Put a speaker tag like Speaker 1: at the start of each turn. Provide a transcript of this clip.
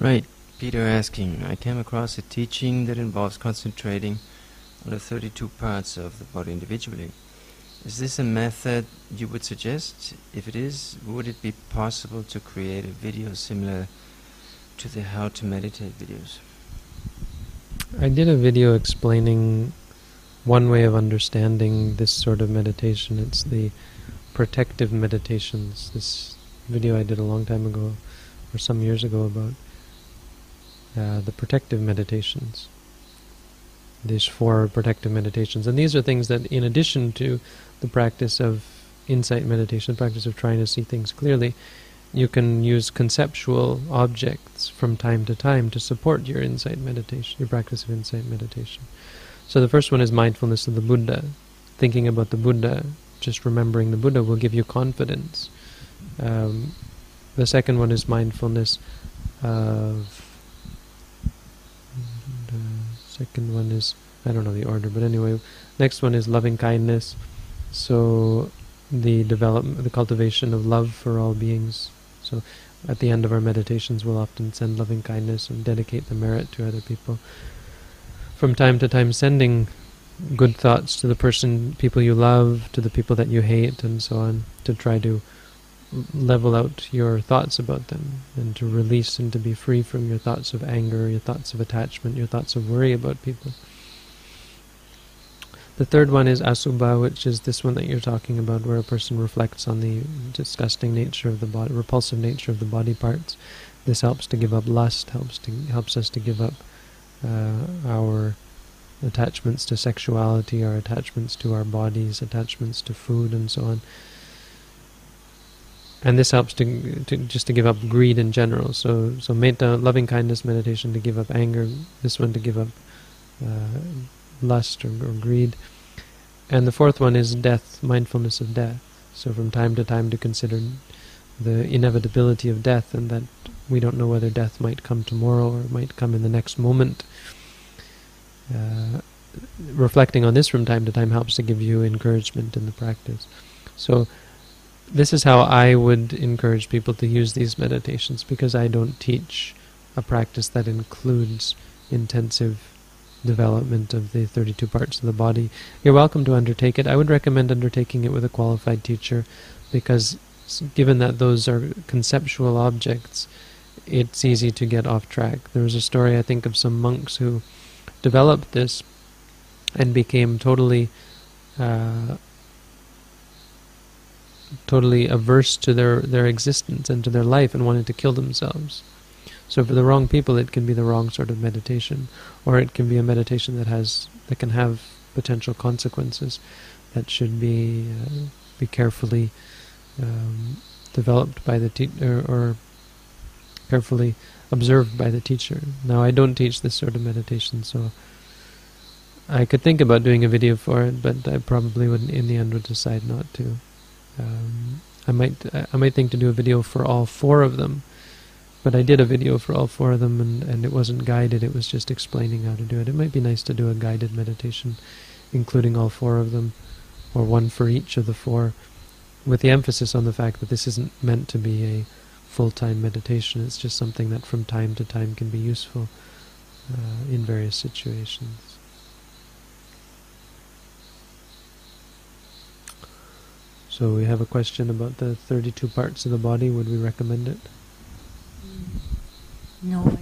Speaker 1: Right. Peter asking, I came across a teaching that involves concentrating on the 32 parts of the body individually. Is this a method you would suggest? If it is, would it be possible to create a video similar to the how to meditate videos?
Speaker 2: I did a video explaining one way of understanding this sort of meditation. It's the protective meditations. This video I did a long time ago, or some years ago, about uh, the protective meditations. These four protective meditations. And these are things that, in addition to the practice of insight meditation, the practice of trying to see things clearly, you can use conceptual objects from time to time to support your insight meditation, your practice of insight meditation. So the first one is mindfulness of the Buddha. Thinking about the Buddha, just remembering the Buddha will give you confidence. Um, the second one is mindfulness of. Second one is I don't know the order, but anyway, next one is loving kindness. So the development, the cultivation of love for all beings. So at the end of our meditations, we'll often send loving kindness and dedicate the merit to other people. From time to time, sending good thoughts to the person, people you love, to the people that you hate, and so on, to try to level out your thoughts about them and to release and to be free from your thoughts of anger, your thoughts of attachment, your thoughts of worry about people. The third one is asubha, which is this one that you're talking about, where a person reflects on the disgusting nature of the body, repulsive nature of the body parts. This helps to give up lust, helps to helps us to give up uh, our attachments to sexuality, our attachments to our bodies, attachments to food, and so on. And this helps to, to just to give up greed in general. So, so metta, loving kindness meditation to give up anger. This one to give up uh, lust or, or greed. And the fourth one is death, mindfulness of death. So from time to time to consider the inevitability of death and that we don't know whether death might come tomorrow or might come in the next moment. Uh, reflecting on this from time to time helps to give you encouragement in the practice. So this is how I would encourage people to use these meditations because I don't teach a practice that includes intensive development of the 32 parts of the body. You're welcome to undertake it. I would recommend undertaking it with a qualified teacher because given that those are conceptual objects, it's easy to get off track. There was a story, I think, of some monks who developed this and became totally uh, totally averse to their, their existence and to their life and wanted to kill themselves. So for the wrong people, it can be the wrong sort of meditation, or it can be a meditation that has that can have potential consequences that should be uh, be carefully um, developed by the teacher or carefully observed by the teacher. Now, I don't teach this sort of meditation, so I could think about doing a video for it, but I probably would, in the end, would decide not to. Um, I might I might think to do a video for all four of them but I did a video for all four of them, and, and it wasn't guided, it was just explaining how to do it. It might be nice to do a guided meditation, including all four of them, or one for each of the four, with the emphasis on the fact that this isn't meant to be a full-time meditation, it's just something that from time to time can be useful uh, in various situations. So we have a question about the 32 parts of the body. Would we recommend it? Mm.
Speaker 3: No,